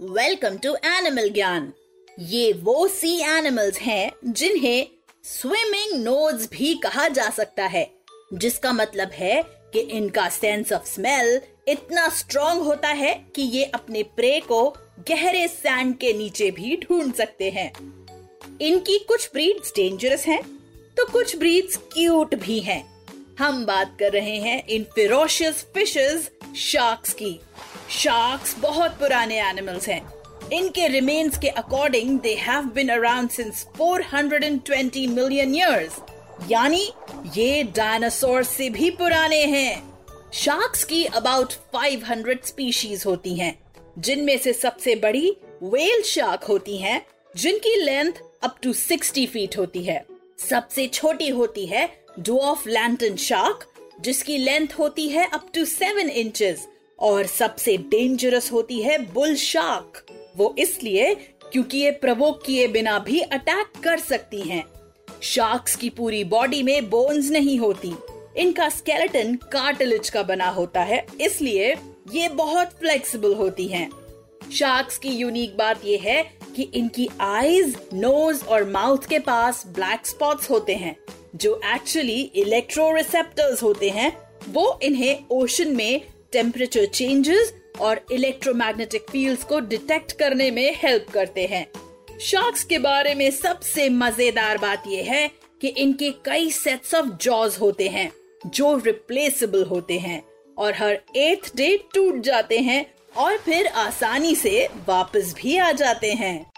Welcome to animal ज्ञान ये वो सी एनिमल्स हैं जिन्हें स्विमिंग नोज़ भी कहा जा सकता है, जिसका मतलब है कि इनका सेंस ऑफ़ स्मेल इतना स्ट्रॉन्ग होता है कि ये अपने प्रे को गहरे सैंड के नीचे भी ढूंढ सकते हैं। इनकी कुछ ब्रीड्स डेंजरस हैं तो कुछ ब्रीड्स क्यूट भी हैं। हम बात कर रहे हैं इन फिरोशियस फिशेस शार्क्स की। शार्क्स बहुत पुराने एनिमल्स हैं। इनके रिमेन्स के according they have been around since 420 million years यानी ये डायनासोर से भी पुराने हैं। शार्क्स की अबाउट 500 स्पीशीज होती हैं, जिनमें से सबसे बड़ी वेल शार्क होती हैं, जिनकी लेंथ अप टू 60 फीट होती है। सबसे छोटी होती है डुऑफ लैंटन शार्क जिसकी लेंथ होती है अप टू सेवन इंचेस और सबसे डेंजरस होती है बुल शार्क वो इसलिए क्योंकि ये प्रवोक किए बिना भी अटैक कर सकती हैं। शार्क्स की पूरी बॉडी में बोन्स नहीं होती इनका स्केलेटन कार्टिलेज का बना होता है, इसलिए ये बहुत फ्लेक्सिबल होती हैं। शार्क्स की यूनिक बात यह है कि इनकी आईज नोज़ और माउथ के पास ब्लैक स्पॉट्स होते हैं जो एक्चुअली इलेक्ट्रो रिसेप्टर्स होते हैं, वो इन्हें ओशन में टेम्परेचर चेंजेस और इलेक्ट्रोमैग्नेटिक फील्ड्स को डिटेक्ट करने में हेल्प करते हैं। शार्क्स के बारे में सबसे मज़ेदार बात यह है कि इनके कई सेट्स ऑफ़ जॉज होते हैं, जो रिप्लेसेबल होते हैं और हर एथ डे टूट जाते हैं और फिर आसानी से वापस भी आ जाते हैं।